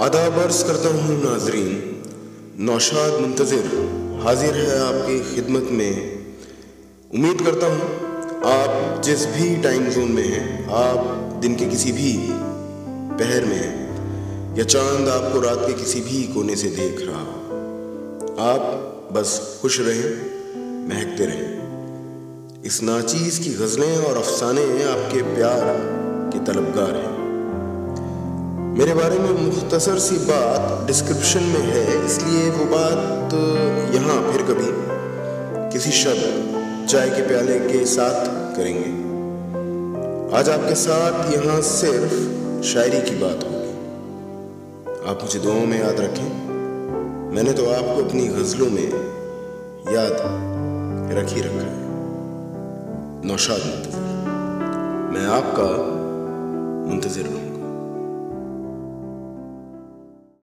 आदाब अर्ज़ करता हूँ, नाजरीन। नौशाद मुंतज़िर हाजिर है आपकी खिदमत में। उम्मीद करता हूँ, आप जिस भी टाइम जोन में हैं, आप दिन के किसी भी पहर में हैं, या चाँद आपको रात के किसी भी कोने से देख रहा हो, आप बस खुश रहें, महकते रहें। इस नाचीज की गज़लें और अफसाने आपके प्यार के तलबगार हैं। मेरे बारे में मुख्तसर सी बात डिस्क्रिप्शन में है, इसलिए वो बात यहाँ फिर कभी किसी शब्द चाय के प्याले के साथ करेंगे। आज आपके साथ यहाँ सिर्फ़ शायरी की बात होगी। आप मुझे दुआओं में याद रखें। मैंने तो आपको अपनी गज़लों में याद रख ही रखा है। नौशाद मैं आपका मुंतजर रहूँ